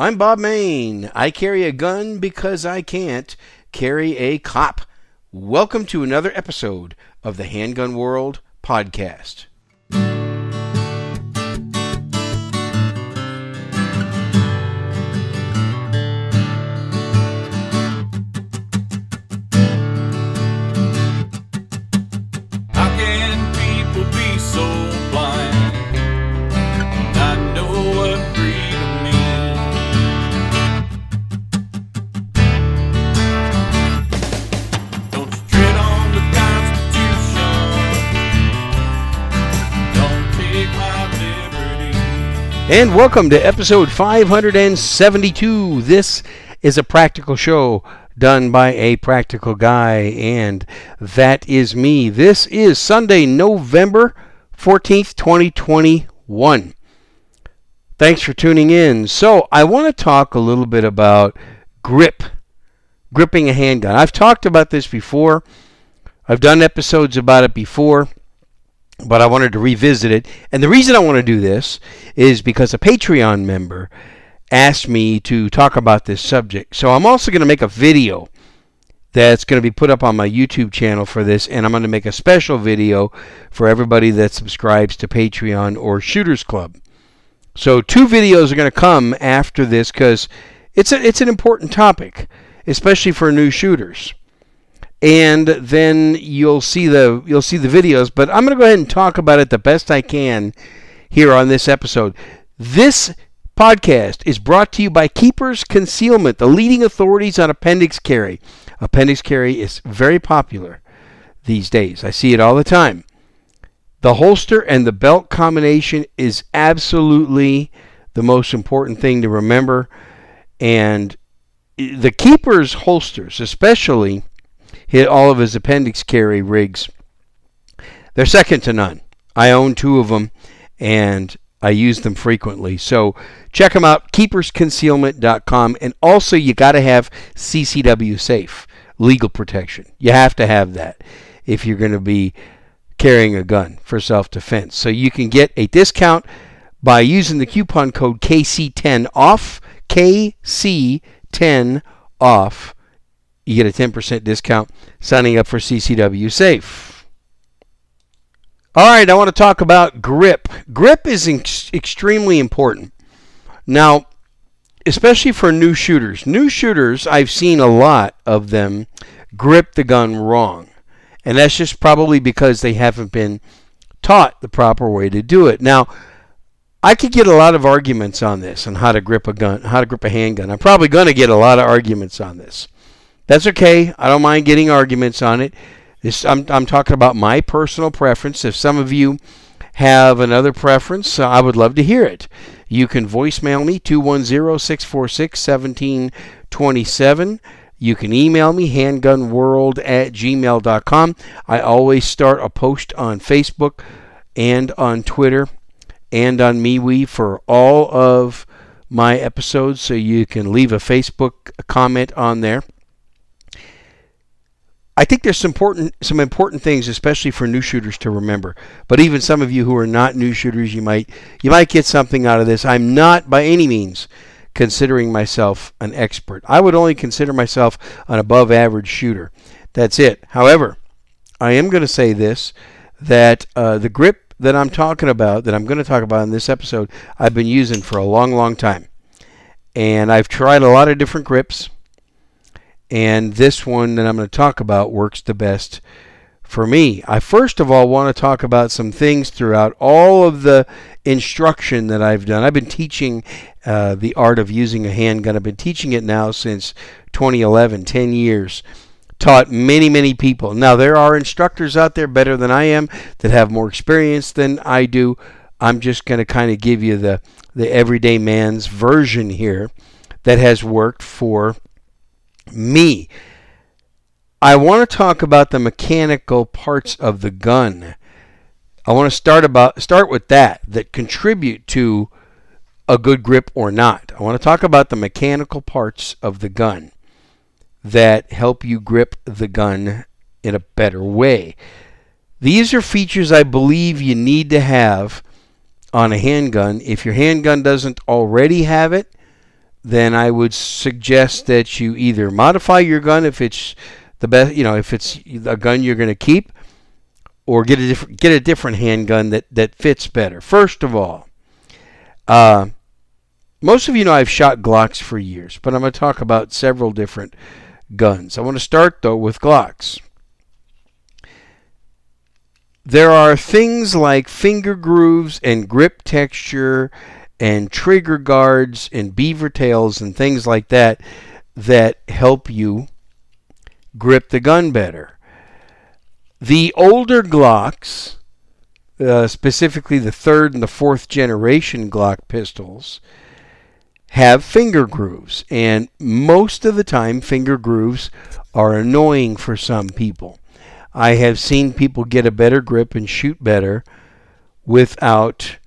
I'm Bob Mayne. I carry a gun because I can't carry a cop. Welcome to another episode of the Handgun World podcast. And welcome to episode 572. This is a practical show done by a practical guy, and that is me. This is Sunday, November 14th, 2021. Thanks for tuning in. So, I want to talk a little bit about grip, gripping a handgun. I've talked about this before, I've done episodes about it before but I wanted to revisit it. And the reason I want to do this is because a Patreon member asked me to talk about this subject. So I'm also going to make a video that's going to be put up on my YouTube channel for this, and I'm going to make a special video for everybody that subscribes to Patreon or Shooters Club. So two videos are going to come after this because it's a, it's an important topic, especially for new shooters and then you'll see the you'll see the videos. But I'm going to go ahead and talk about it the best I can here on this episode. This podcast is brought to you by Keepers Concealment, the leading authorities on appendix carry. Appendix carry is very popular these days. I see it all the time. The holster and the belt combination is absolutely the most important thing to remember. And the keepers holsters, especially hit all of his appendix carry rigs. They're second to none. I own two of them and I use them frequently. So check them out, keepersconcealment.com. And also, you got to have CCW safe, legal protection. You have to have that if you're going to be carrying a gun for self defense. So you can get a discount by using the coupon code KC10 off, KC10 off you get a 10% discount signing up for CCW Safe. All right, I want to talk about grip. Grip is ex- extremely important. Now, especially for new shooters. New shooters, I've seen a lot of them grip the gun wrong. And that's just probably because they haven't been taught the proper way to do it. Now, I could get a lot of arguments on this on how to grip a gun, how to grip a handgun. I'm probably going to get a lot of arguments on this. That's okay. I don't mind getting arguments on it. This, I'm, I'm talking about my personal preference. If some of you have another preference, uh, I would love to hear it. You can voicemail me 210-646-1727. You can email me handgunworld at gmail.com. I always start a post on Facebook and on Twitter and on MeWe for all of my episodes, so you can leave a Facebook comment on there. I think there's some important some important things, especially for new shooters, to remember. But even some of you who are not new shooters, you might you might get something out of this. I'm not by any means considering myself an expert. I would only consider myself an above average shooter. That's it. However, I am going to say this that uh, the grip that I'm talking about, that I'm going to talk about in this episode, I've been using for a long, long time. And I've tried a lot of different grips and this one that I'm going to talk about works the best for me. I first of all want to talk about some things throughout all of the instruction that I've done. I've been teaching uh, the art of using a handgun. I've been teaching it now since 2011, 10 years. Taught many, many people. Now, there are instructors out there better than I am that have more experience than I do. I'm just going to kind of give you the, the everyday man's version here that has worked for me. I want to talk about the mechanical parts of the gun. I want to start about start with that that contribute to a good grip or not. I want to talk about the mechanical parts of the gun that help you grip the gun in a better way. These are features I believe you need to have on a handgun. If your handgun doesn't already have it, then I would suggest that you either modify your gun if it's the best, you know, if it's a gun you're going to keep, or get a different get a different handgun that that fits better. First of all, uh, most of you know I've shot Glocks for years, but I'm going to talk about several different guns. I want to start though with Glocks. There are things like finger grooves and grip texture and trigger guards and beaver tails and things like that that help you grip the gun better. The older Glocks, uh, specifically the third and the fourth generation Glock pistols, have finger grooves, and most of the time, finger grooves are annoying for some people. I have seen people get a better grip and shoot better without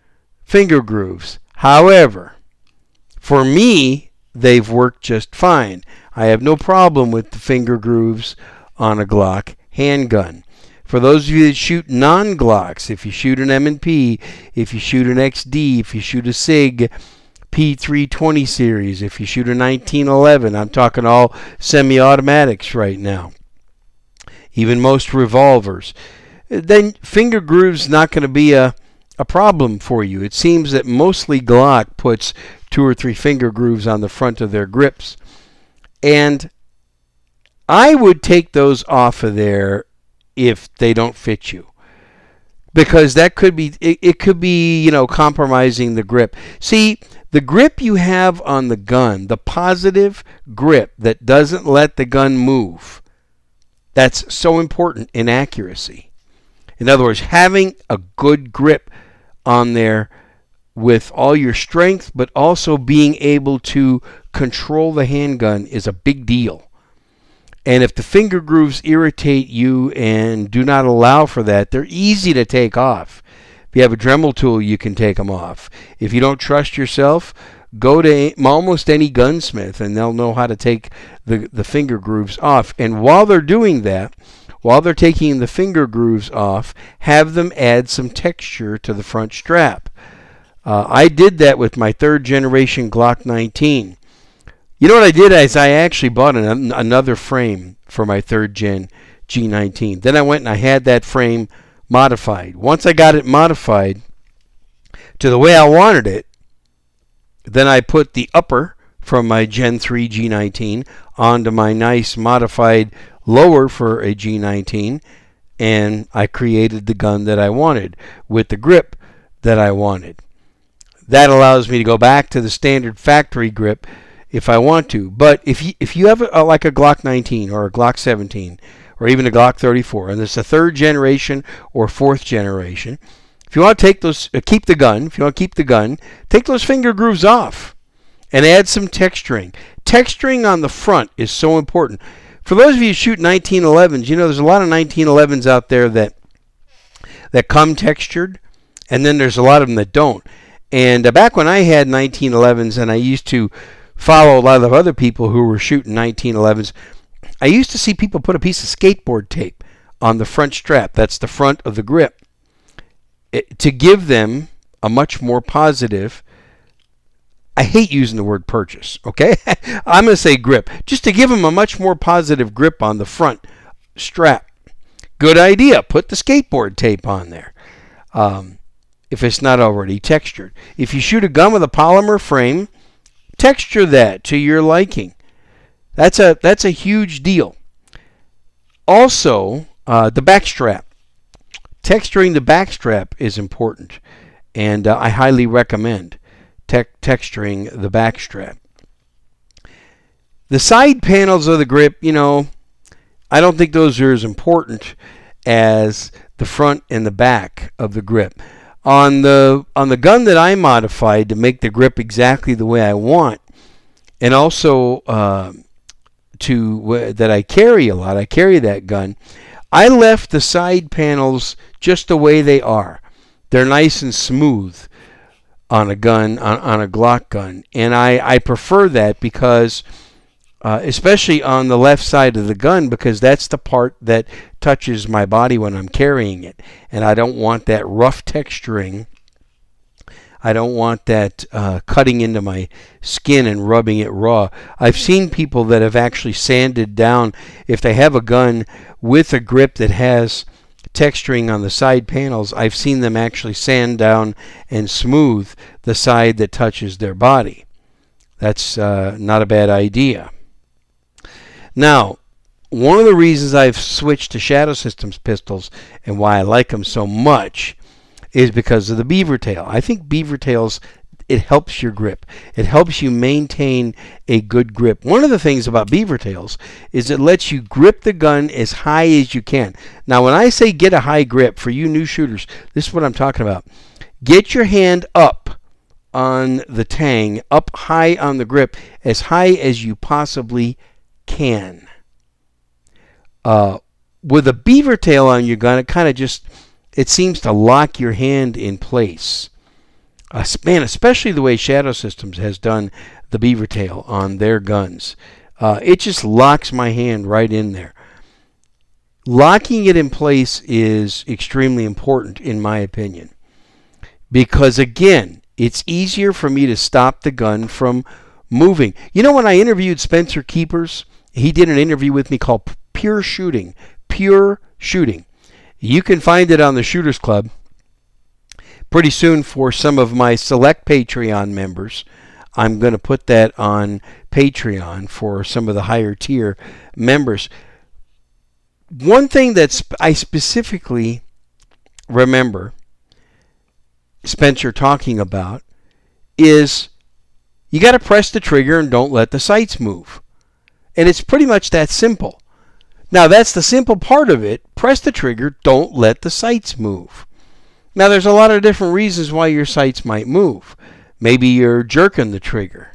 finger grooves. However, for me, they've worked just fine. I have no problem with the finger grooves on a Glock handgun. For those of you that shoot non-Glocks, if you shoot an M&P, if you shoot an XD, if you shoot a SIG, P320 series, if you shoot a 1911, I'm talking all semi-automatics right now. Even most revolvers. Then finger grooves not going to be a a problem for you. It seems that mostly Glock puts two or three finger grooves on the front of their grips. And I would take those off of there if they don't fit you. Because that could be it, it could be, you know, compromising the grip. See, the grip you have on the gun, the positive grip that doesn't let the gun move, that's so important in accuracy. In other words, having a good grip on there with all your strength, but also being able to control the handgun is a big deal. And if the finger grooves irritate you and do not allow for that, they're easy to take off. If you have a Dremel tool, you can take them off. If you don't trust yourself, go to almost any gunsmith and they'll know how to take the, the finger grooves off. And while they're doing that, while they're taking the finger grooves off, have them add some texture to the front strap. Uh, I did that with my third generation Glock 19. You know what I did is I actually bought an, another frame for my third gen G19. Then I went and I had that frame modified. Once I got it modified to the way I wanted it, then I put the upper from my Gen 3 G19 onto my nice modified lower for a G19 and I created the gun that I wanted with the grip that I wanted. That allows me to go back to the standard factory grip if I want to. But if you if you have a, like a Glock 19 or a Glock 17 or even a Glock 34, and it's a third generation or fourth generation. If you want to take those, uh, keep the gun. If you want to keep the gun, take those finger grooves off, and add some texturing. Texturing on the front is so important. For those of you who shoot 1911s, you know there's a lot of 1911s out there that that come textured, and then there's a lot of them that don't. And uh, back when I had 1911s, and I used to follow a lot of other people who were shooting 1911s, I used to see people put a piece of skateboard tape on the front strap. That's the front of the grip. It, to give them a much more positive. I hate using the word purchase, okay? I'm going to say grip. Just to give them a much more positive grip on the front strap. Good idea. Put the skateboard tape on there um, if it's not already textured. If you shoot a gun with a polymer frame, texture that to your liking. That's a that's a huge deal. Also, uh, the backstrap. Texturing the backstrap is important, and uh, I highly recommend te- texturing the backstrap. The side panels of the grip, you know, I don't think those are as important as the front and the back of the grip. On the on the gun that I modified to make the grip exactly the way I want, and also uh, to that I carry a lot. I carry that gun. I left the side panels just the way they are. They're nice and smooth on a gun on, on a Glock gun, and I I prefer that because. Uh, especially on the left side of the gun because that's the part that touches my body when I'm carrying it, and I don't want that rough texturing I don't want that uh, cutting into my skin and rubbing it raw. I've seen people that have actually sanded down, if they have a gun with a grip that has texturing on the side panels, I've seen them actually sand down and smooth the side that touches their body. That's uh, not a bad idea. Now, one of the reasons I've switched to Shadow Systems pistols and why I like them so much is because of the beaver tail. I think beaver tails it helps your grip. It helps you maintain a good grip. One of the things about beaver tails is it lets you grip the gun as high as you can. Now, when I say get a high grip for you new shooters, this is what I'm talking about. Get your hand up on the tang, up high on the grip, as high as you possibly can. Uh, with a beaver tail on your gun, it kind of just it seems to lock your hand in place. Uh, man, especially the way Shadow Systems has done the beaver tail on their guns. Uh, it just locks my hand right in there. Locking it in place is extremely important, in my opinion, because again, it's easier for me to stop the gun from moving. You know, when I interviewed Spencer Keepers, he did an interview with me called Pure Shooting. Pure Shooting. You can find it on the Shooters Club pretty soon for some of my select Patreon members. I'm going to put that on Patreon for some of the higher tier members. One thing that I specifically remember Spencer talking about is you got to press the trigger and don't let the sights move. And it's pretty much that simple. Now, that's the simple part of it. Press the trigger, don't let the sights move. Now, there's a lot of different reasons why your sights might move. Maybe you're jerking the trigger.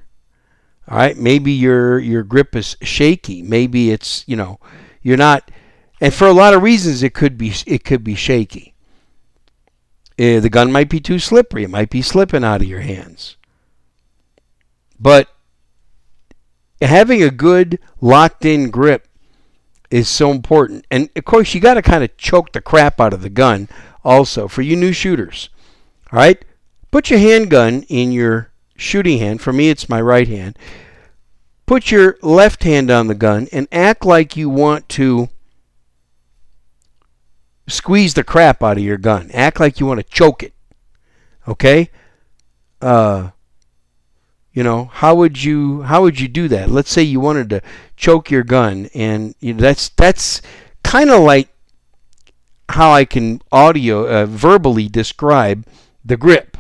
All right, maybe your your grip is shaky. Maybe it's, you know, you're not and for a lot of reasons it could be it could be shaky. Uh, the gun might be too slippery. It might be slipping out of your hands. But having a good locked in grip is so important. And of course, you got to kind of choke the crap out of the gun also for you new shooters. All right? Put your handgun in your shooting hand. For me, it's my right hand. Put your left hand on the gun and act like you want to squeeze the crap out of your gun. Act like you want to choke it. Okay? Uh, you know, how would you how would you do that? Let's say you wanted to choke your gun, and you know, that's that's kind of like how I can audio uh, verbally describe the grip.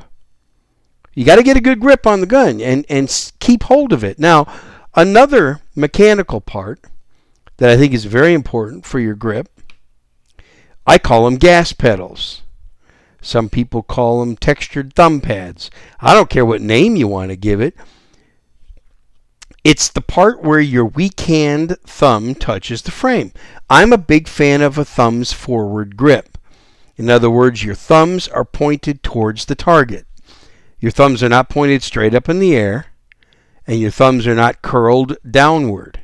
You got to get a good grip on the gun and and keep hold of it. Now, another mechanical part that I think is very important for your grip, I call them gas pedals. Some people call them textured thumb pads. I don't care what name you want to give it. It's the part where your weak hand thumb touches the frame. I'm a big fan of a thumb's forward grip. In other words, your thumbs are pointed towards the target. Your thumbs are not pointed straight up in the air, and your thumbs are not curled downward.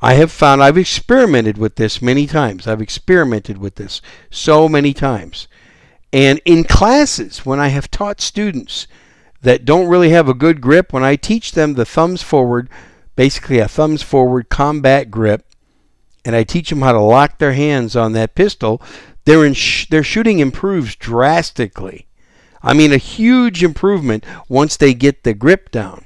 I have found I've experimented with this many times. I've experimented with this so many times. And in classes, when I have taught students that don't really have a good grip, when I teach them the thumbs forward, basically a thumbs forward combat grip, and I teach them how to lock their hands on that pistol, their, sh- their shooting improves drastically. I mean, a huge improvement once they get the grip down.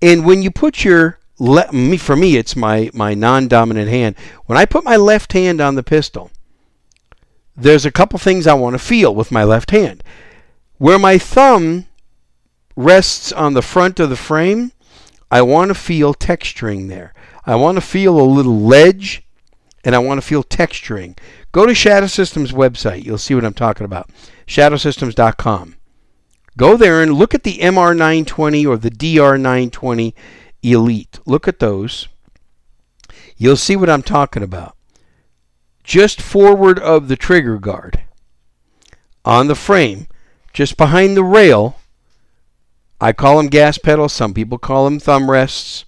And when you put your le- me for me, it's my my non-dominant hand. When I put my left hand on the pistol, there's a couple things I want to feel with my left hand. Where my thumb rests on the front of the frame, I want to feel texturing there. I want to feel a little ledge and I want to feel texturing. Go to Shadow Systems website. You'll see what I'm talking about. Shadowsystems.com. Go there and look at the MR920 or the DR920 Elite. Look at those. You'll see what I'm talking about just forward of the trigger guard on the frame, just behind the rail. I call them gas pedals, some people call them thumb rests,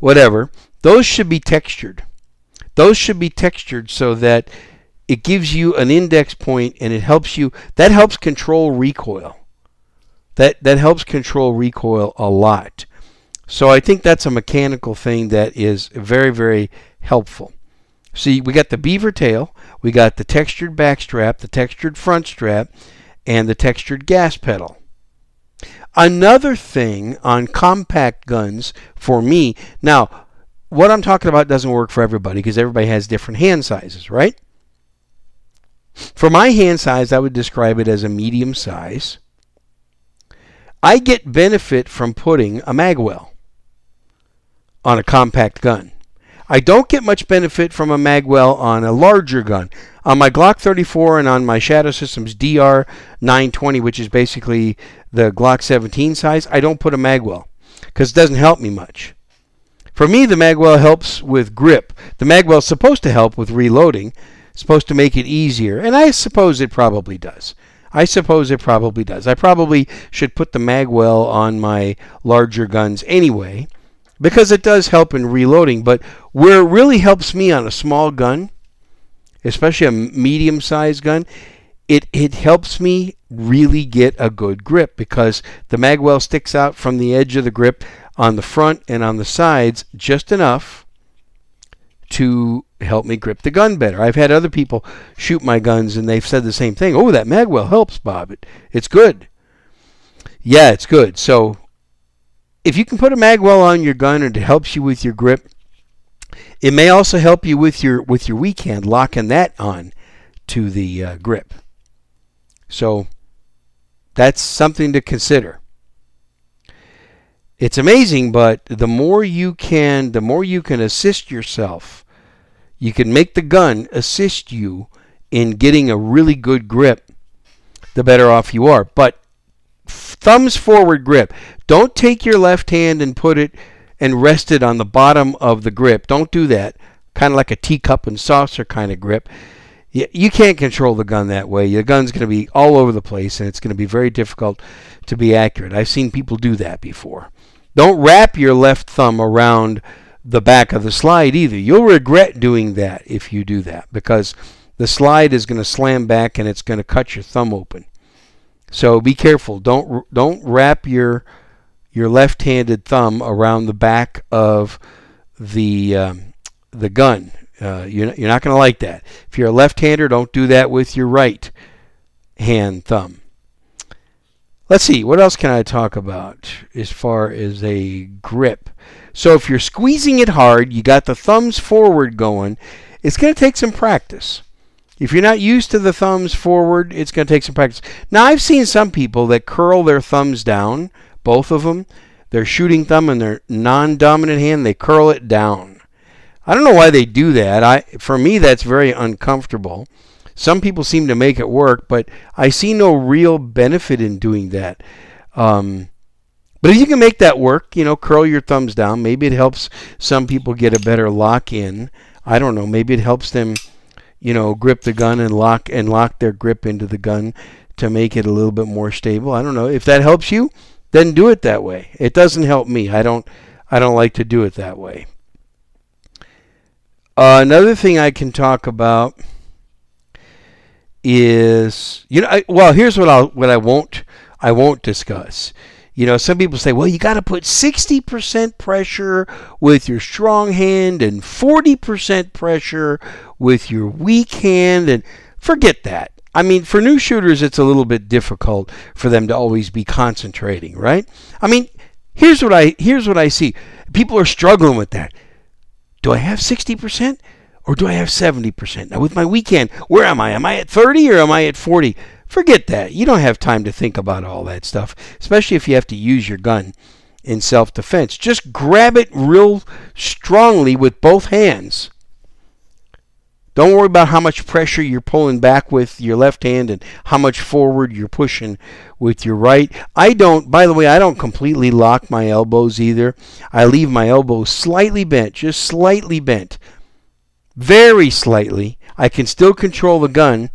whatever. Those should be textured. Those should be textured so that it gives you an index point and it helps you, that helps control recoil. That that helps control recoil a lot. So I think that's a mechanical thing that is very very helpful. See, we got the beaver tail, we got the textured back strap, the textured front strap, and the textured gas pedal. Another thing on compact guns for me, now, what I'm talking about doesn't work for everybody because everybody has different hand sizes, right? For my hand size, I would describe it as a medium size. I get benefit from putting a magwell on a compact gun. I don't get much benefit from a magwell on a larger gun. On my Glock 34 and on my Shadow Systems DR 920, which is basically the Glock 17 size, I don't put a magwell because it doesn't help me much. For me, the magwell helps with grip. The magwell is supposed to help with reloading, supposed to make it easier, and I suppose it probably does. I suppose it probably does. I probably should put the magwell on my larger guns anyway, because it does help in reloading. But where it really helps me on a small gun, especially a medium sized gun, it, it helps me really get a good grip because the magwell sticks out from the edge of the grip on the front and on the sides just enough to help me grip the gun better. I've had other people shoot my guns and they've said the same thing. Oh, that magwell helps, Bob. It, it's good. Yeah, it's good. So if you can put a magwell on your gun and it helps you with your grip, it may also help you with your with your weak hand, locking that on to the uh, grip. So that's something to consider. It's amazing, but the more you can, the more you can assist yourself. You can make the gun assist you in getting a really good grip, the better off you are. But thumbs forward grip. Don't take your left hand and put it and rest it on the bottom of the grip. Don't do that. Kind of like a teacup and saucer kind of grip. You can't control the gun that way. Your gun's going to be all over the place and it's going to be very difficult to be accurate. I've seen people do that before. Don't wrap your left thumb around the back of the slide either. You'll regret doing that if you do that because the slide is going to slam back and it's going to cut your thumb open. So be careful. Don't don't wrap your your left-handed thumb around the back of the um, the gun. Uh, you're, you're not going to like that. If you're a left-hander, don't do that with your right hand thumb. Let's see, what else can I talk about as far as a grip? So if you're squeezing it hard, you got the thumbs forward going, it's going to take some practice. If you're not used to the thumbs forward, it's going to take some practice. Now, I've seen some people that curl their thumbs down, both of them, their shooting thumb and their non dominant hand, they curl it down. I don't know why they do that. I, for me, that's very uncomfortable. Some people seem to make it work, but I see no real benefit in doing that. Um, but if you can make that work, you know, curl your thumbs down. Maybe it helps some people get a better lock in. I don't know. Maybe it helps them you know, grip the gun and lock and lock their grip into the gun to make it a little bit more stable. I don't know if that helps you, then do it that way. It doesn't help me. I don't I don't like to do it that way. Uh, another thing I can talk about is you know I, well here's what I what I won't I won't discuss you know, some people say, well, you got to put 60% pressure with your strong hand and 40% pressure with your weak hand. And forget that. I mean, for new shooters, it's a little bit difficult for them to always be concentrating, right? I mean, here's what I here's what I see. People are struggling with that. Do I have 60% or do I have 70%? Now with my weak hand, where am I? Am I at 30 or am I at 40? Forget that. You don't have time to think about all that stuff, especially if you have to use your gun in self defense. Just grab it real strongly with both hands. Don't worry about how much pressure you're pulling back with your left hand and how much forward you're pushing with your right. I don't, by the way, I don't completely lock my elbows either. I leave my elbows slightly bent, just slightly bent. Very slightly. I can still control the gun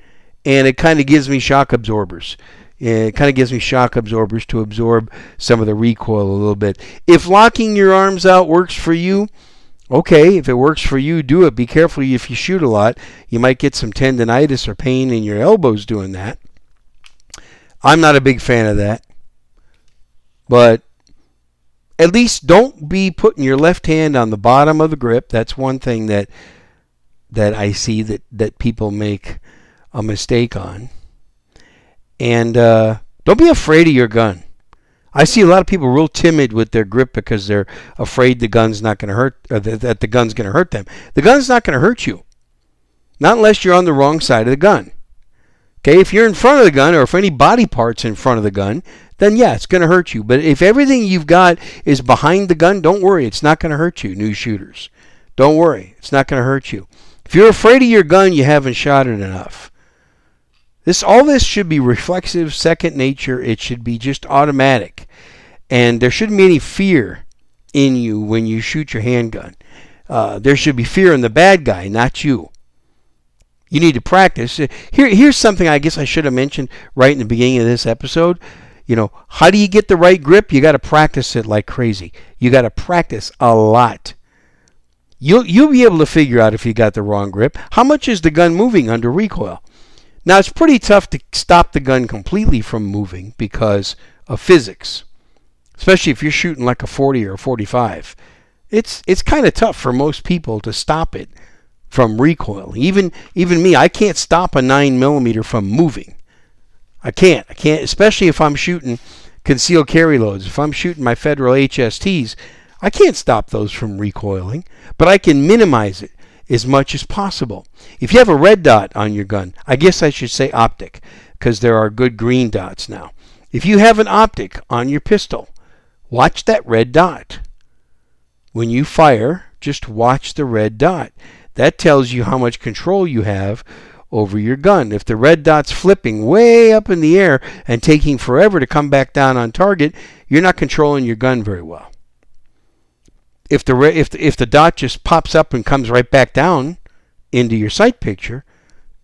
and it kind of gives me shock absorbers. It kind of gives me shock absorbers to absorb some of the recoil a little bit. If locking your arms out works for you, okay. If it works for you, do it. Be careful if you shoot a lot. You might get some tendonitis or pain in your elbows doing that. I'm not a big fan of that. but at least don't be putting your left hand on the bottom of the grip. That's one thing that that I see that that people make a mistake on. And uh, don't be afraid of your gun. I see a lot of people real timid with their grip because they're afraid the gun's not going to hurt, uh, that, that the gun's going to hurt them. The gun's not going to hurt you, not unless you're on the wrong side of the gun. Okay, if you're in front of the gun, or if any body parts in front of the gun, then yeah, it's going to hurt you. But if everything you've got is behind the gun, don't worry, it's not going to hurt you, new shooters. Don't worry, it's not going to hurt you. If you're afraid of your gun, you haven't shot it enough. This all this should be reflexive, second nature. It should be just automatic, and there shouldn't be any fear in you when you shoot your handgun. Uh, there should be fear in the bad guy, not you. You need to practice. Here, here's something I guess I should have mentioned right in the beginning of this episode. You know, how do you get the right grip? You got to practice it like crazy. You got to practice a lot. You'll you'll be able to figure out if you got the wrong grip. How much is the gun moving under recoil? Now it's pretty tough to stop the gun completely from moving because of physics, especially if you're shooting like a 40 or a 45. It's it's kind of tough for most people to stop it from recoiling. Even even me, I can't stop a nine millimeter from moving. I can't. I can't, especially if I'm shooting concealed carry loads. If I'm shooting my federal HSTs, I can't stop those from recoiling, but I can minimize it as much as possible. If you have a red dot on your gun, I guess I should say optic, because there are good green dots now. If you have an optic on your pistol, watch that red dot. When you fire, just watch the red dot. That tells you how much control you have over your gun. If the red dot's flipping way up in the air and taking forever to come back down on target, you're not controlling your gun very well. If the if if the dot just pops up and comes right back down into your sight picture,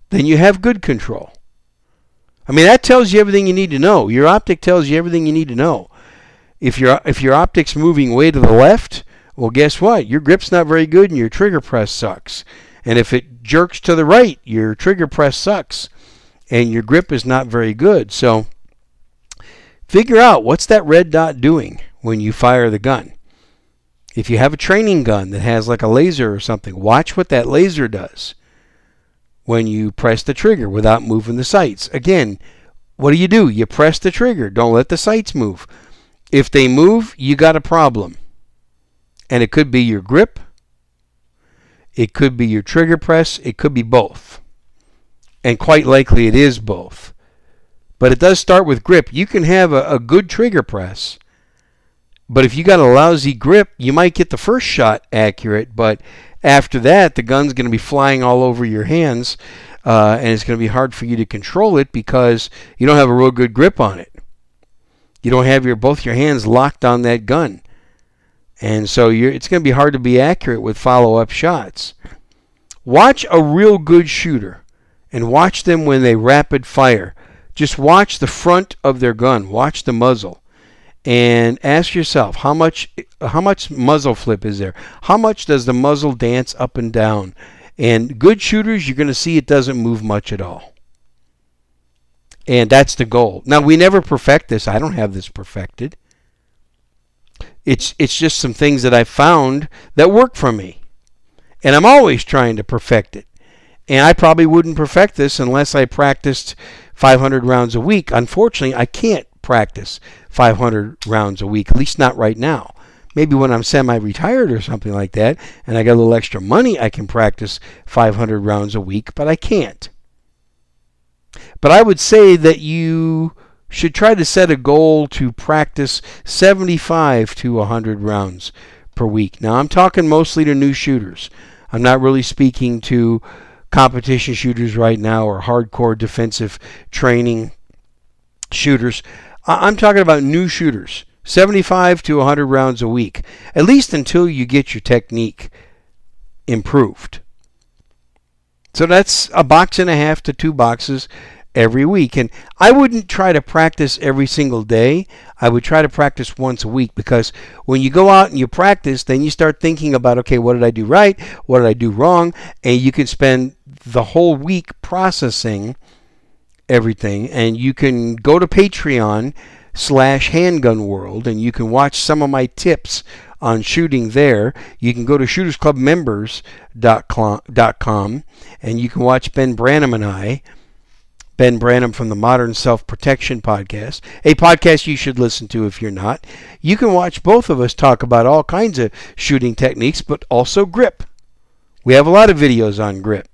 then you have good control. I mean that tells you everything you need to know. Your optic tells you everything you need to know. If your if your optic's moving way to the left, well guess what? Your grip's not very good and your trigger press sucks. And if it jerks to the right, your trigger press sucks and your grip is not very good. So figure out what's that red dot doing when you fire the gun. If you have a training gun that has like a laser or something, watch what that laser does when you press the trigger without moving the sights. Again, what do you do? You press the trigger. Don't let the sights move. If they move, you got a problem. And it could be your grip, it could be your trigger press, it could be both. And quite likely it is both. But it does start with grip. You can have a, a good trigger press, but if you got a lousy grip, you might get the first shot accurate, but after that, the gun's going to be flying all over your hands, uh, and it's going to be hard for you to control it because you don't have a real good grip on it. You don't have your both your hands locked on that gun. And so it's going to be hard to be accurate with follow up shots. Watch a real good shooter and watch them when they rapid fire. Just watch the front of their gun, watch the muzzle, and ask yourself how much how much muzzle flip is there? How much does the muzzle dance up and down? And good shooters, you're going to see it doesn't move much at all. And that's the goal. Now we never perfect this. I don't have this perfected. It's it's just some things that I found that work for me. And I'm always trying to perfect it. And I probably wouldn't perfect this unless I practiced 500 rounds a week. Unfortunately, I can't practice 500 rounds a week, at least not right now. Maybe when I'm semi retired or something like that, and I got a little extra money, I can practice 500 rounds a week, but I can't. But I would say that you should try to set a goal to practice 75 to 100 rounds per week. Now, I'm talking mostly to new shooters. I'm not really speaking to competition shooters right now or hardcore defensive training shooters. I'm talking about new shooters. 75 to 100 rounds a week, at least until you get your technique improved. So that's a box and a half to two boxes every week. And I wouldn't try to practice every single day. I would try to practice once a week because when you go out and you practice, then you start thinking about, okay, what did I do right? What did I do wrong? And you can spend the whole week processing everything. And you can go to Patreon slash handgun world and you can watch some of my tips on shooting there. You can go to shootersclubmembers.com and you can watch Ben Branam and I, Ben Branam from the Modern Self Protection Podcast, a podcast you should listen to if you're not. You can watch both of us talk about all kinds of shooting techniques, but also grip. We have a lot of videos on grip.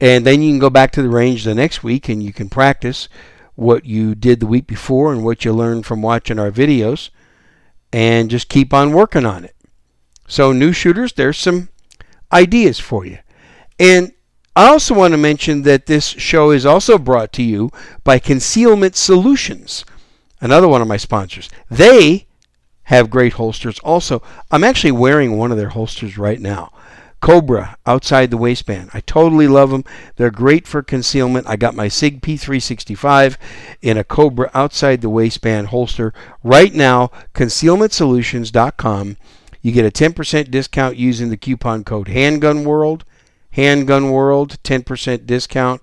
And then you can go back to the range the next week and you can practice what you did the week before and what you learned from watching our videos and just keep on working on it. So, new shooters, there's some ideas for you. And I also want to mention that this show is also brought to you by Concealment Solutions, another one of my sponsors. They have great holsters also. I'm actually wearing one of their holsters right now. Cobra outside the waistband. I totally love them. They're great for concealment. I got my SIG P365 in a Cobra outside the waistband holster right now. ConcealmentSolutions.com. You get a 10% discount using the coupon code Handgun World. Handgun World, 10% discount.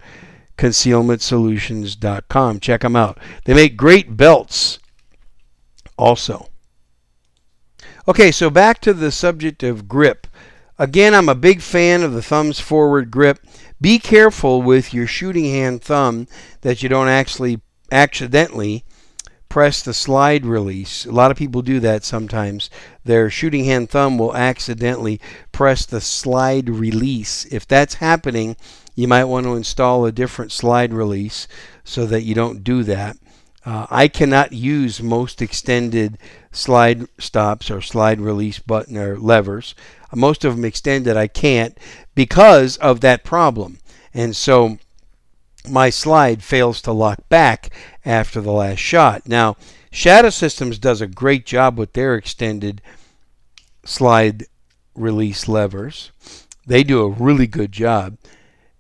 ConcealmentSolutions.com. Check them out. They make great belts also. Okay, so back to the subject of grip. Again, I'm a big fan of the thumb's forward grip. Be careful with your shooting hand thumb that you don't actually accidentally press the slide release. A lot of people do that sometimes. Their shooting hand thumb will accidentally press the slide release. If that's happening, you might want to install a different slide release so that you don't do that. Uh, I cannot use most extended slide stops or slide release button or levers most of them extended. I can't because of that problem. And so my slide fails to lock back after the last shot. Now, Shadow Systems does a great job with their extended slide release levers. They do a really good job.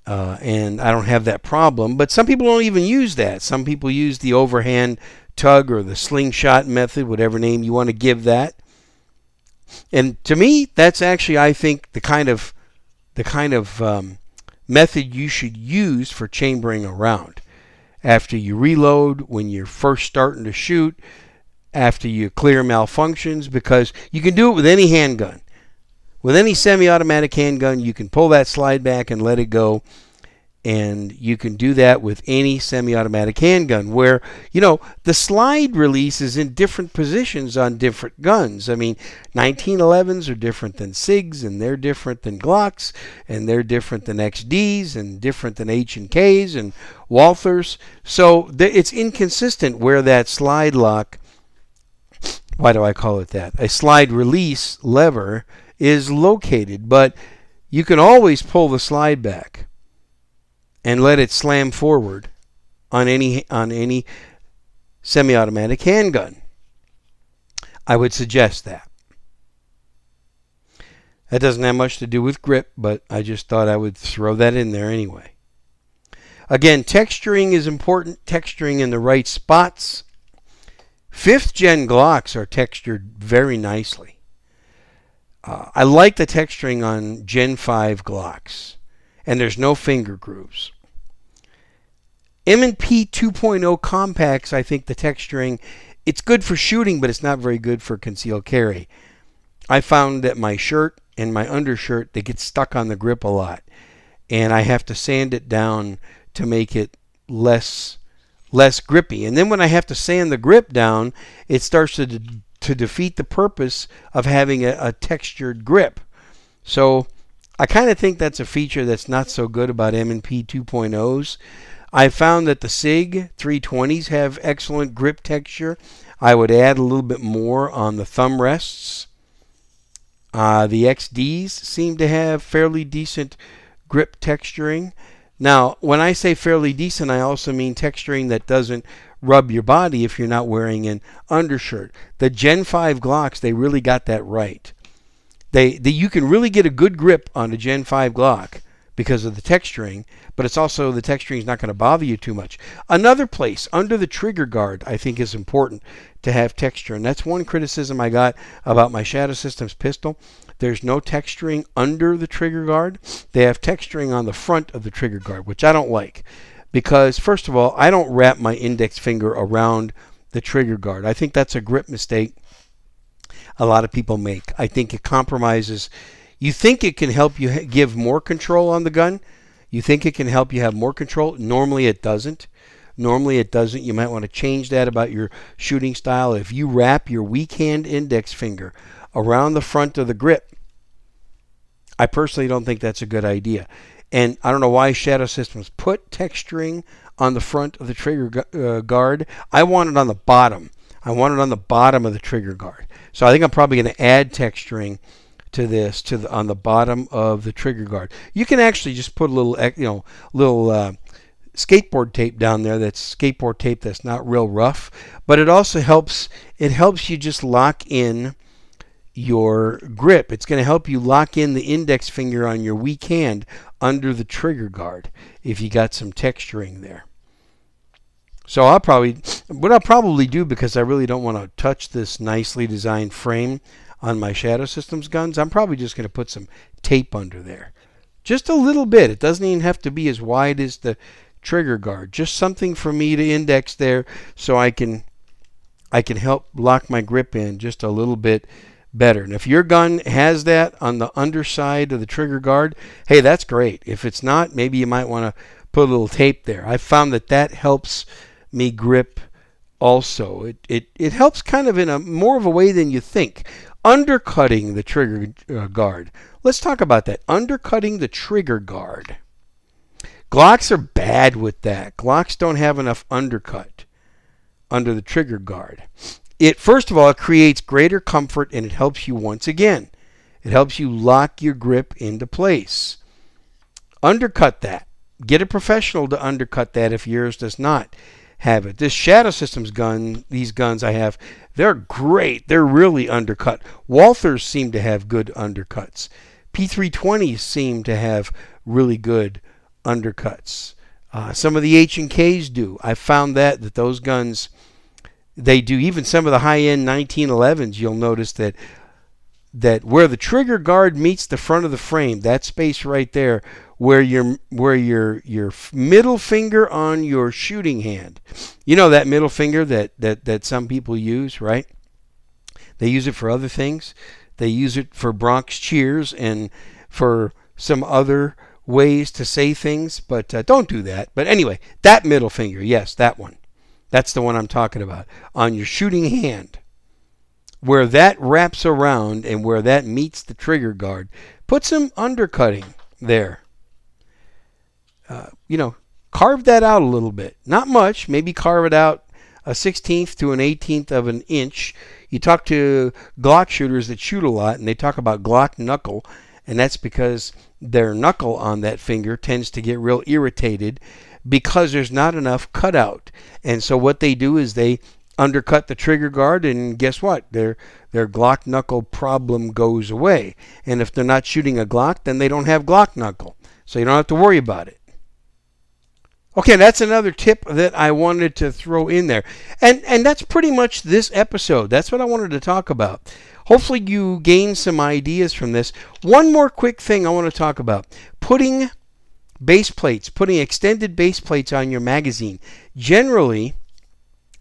Uh, and I don't have that problem. But some people don't even use that. Some people use the overhand tug or the slingshot method, whatever name you want to give that. And to me, that's actually, I think, the kind of the kind of um, method you should use for chambering a round. After you reload, when you're first starting to shoot, after you clear malfunctions, because you can do it with any handgun. With any semi automatic handgun, you can pull that slide back and let it go. And you can do that with any semi-automatic handgun where you know the slide release is in different positions on different guns. I mean 1911s are different than sigs and they're different than glocks and they're different than xds and different than h and walthers. So it's inconsistent where that slide lock why do i call it that? A slide release lever is located but you can always pull the slide back and let it slam forward on any on any semi-automatic handgun. I would suggest that. That doesn't have much to do with grip, but I just thought I would throw that in there anyway. Again, texturing is important, texturing in the right spots. Fifth gen Glocks are textured very nicely. Uh, I like the texturing on Gen 5 Glocks, and there's no finger grooves. M&P 2.0 compacts, I think the texturing, it's good for shooting, but it's not very good for concealed carry. I found that my shirt and my undershirt, they get stuck on the grip a lot. And I have to sand it down to make it less less grippy. And then when I have to sand the grip down, it starts to to defeat the purpose of having a, a textured grip. So I kind of think that's a feature that's not so good about M&P 2.0s. I found that the SIG 320s have excellent grip texture. I would add a little bit more on the thumb rests. Uh, the XDs seem to have fairly decent grip texturing. Now, when I say fairly decent, I also mean texturing that doesn't rub your body if you're not wearing an undershirt. The Gen 5 Glocks, they really got that right. They, they you can really get a good grip on a Gen 5 Glock because of the texturing, but it's also the texturing is not going to bother you too much. Another place under the trigger guard, I think, is important to have texture, and that's one criticism I got about my Shadow Systems pistol. There's no texturing under the trigger guard. They have texturing on the front of the trigger guard, which I don't like because, first of all, I don't wrap my index finger around the trigger guard. I think that's a grip mistake a lot of people make. I think it compromises. You think it can help you give more control on the gun. You think it can help you have more control. Normally it doesn't. Normally it doesn't. You might want to change that about your shooting style. If you wrap your weak hand index finger around the front of the grip, I personally don't think that's a good idea. And I don't know why Shadow Systems put texturing on the front of the trigger uh, guard. I want it on the bottom. I want it on the bottom of the trigger guard. So I think I'm probably going to add texturing to this to the, on the bottom of the trigger guard. You can actually just put a little you know little uh, skateboard tape down there. That's skateboard tape that's not real rough, but it also helps. It helps you just lock in your grip. It's going to help you lock in the index finger on your weak hand under the trigger guard if you got some texturing there. So I'll probably what I'll probably do because I really don't want to touch this nicely designed frame on my Shadow Systems guns, I'm probably just going to put some tape under there. Just a little bit. It doesn't even have to be as wide as the trigger guard. Just something for me to index there so I can I can help lock my grip in just a little bit better. And if your gun has that on the underside of the trigger guard, hey, that's great. If it's not, maybe you might want to put a little tape there. I found that that helps me grip also. It, it, it helps kind of in a more of a way than you think. Undercutting the trigger uh, guard. Let's talk about that. Undercutting the trigger guard. Glocks are bad with that. Glocks don't have enough undercut under the trigger guard. It first of all creates greater comfort and it helps you once again. It helps you lock your grip into place. Undercut that. Get a professional to undercut that if yours does not have it. This Shadow Systems gun, these guns I have, they're great. They're really undercut. Walthers seem to have good undercuts. P320s seem to have really good undercuts. Uh, some of the H and Ks do. I found that that those guns they do. Even some of the high-end 1911s, you'll notice that that where the trigger guard meets the front of the frame, that space right there, where your where your your middle finger on your shooting hand, you know that middle finger that that that some people use, right? They use it for other things. They use it for Bronx cheers and for some other ways to say things, but uh, don't do that. But anyway, that middle finger, yes, that one. That's the one I'm talking about. On your shooting hand, where that wraps around and where that meets the trigger guard, put some undercutting there. Uh, you know, carve that out a little bit. Not much. Maybe carve it out a 16th to an 18th of an inch. You talk to Glock shooters that shoot a lot, and they talk about Glock knuckle, and that's because their knuckle on that finger tends to get real irritated because there's not enough cutout. And so what they do is they undercut the trigger guard, and guess what? Their their Glock knuckle problem goes away. And if they're not shooting a Glock, then they don't have Glock knuckle, so you don't have to worry about it. Okay, that's another tip that I wanted to throw in there. And and that's pretty much this episode. That's what I wanted to talk about. Hopefully you gain some ideas from this. One more quick thing I want to talk about. Putting base plates, putting extended base plates on your magazine. Generally,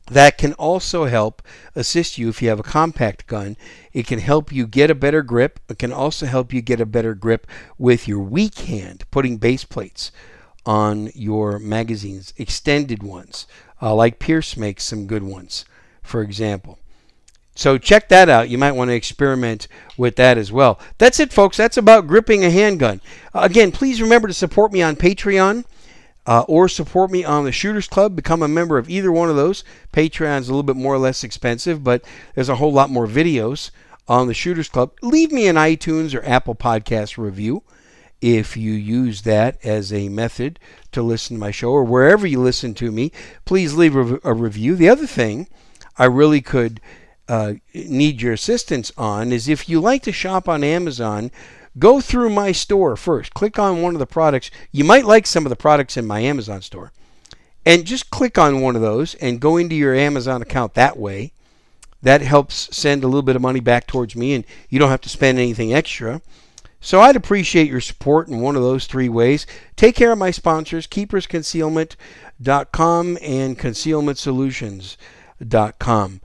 that can also help assist you if you have a compact gun. It can help you get a better grip. It can also help you get a better grip with your weak hand, putting base plates on your magazines, extended ones, uh, like Pearce makes some good ones, for example. So check that out. You might want to experiment with that as well. That's it, folks. That's about gripping a handgun. Again, please remember to support me on Patreon. Uh, or support me on the Shooters Club. Become a member of either one of those. Patreon's a little bit more or less expensive, but there's a whole lot more videos on the Shooters Club. Leave me an iTunes or Apple Podcast review if you use that as a method to listen to my show or wherever you listen to me, please leave a, a review. The other thing I really could uh, need your assistance on is if you like to shop on Amazon, go through my store first. Click on one of the products. You might like some of the products in my Amazon store. And just click on one of those and go into your Amazon account that way. That helps send a little bit of money back towards me, and you don't have to spend anything extra. So I'd appreciate your support in one of those three ways. Take care of my sponsors, keepersconcealment.com and Concealment Solutions. handgun.com.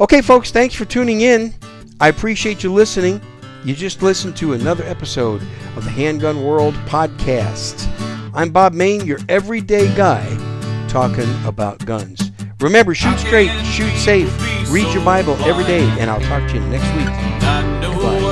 Okay, folks, thanks for tuning in. I appreciate you listening. You just listened to another episode of the Handgun World podcast. I'm Bob Mayne, your everyday guy, talking about guns. Remember, shoot straight, shoot safe, read your Bible every day, and I'll talk to you next week. Goodbye.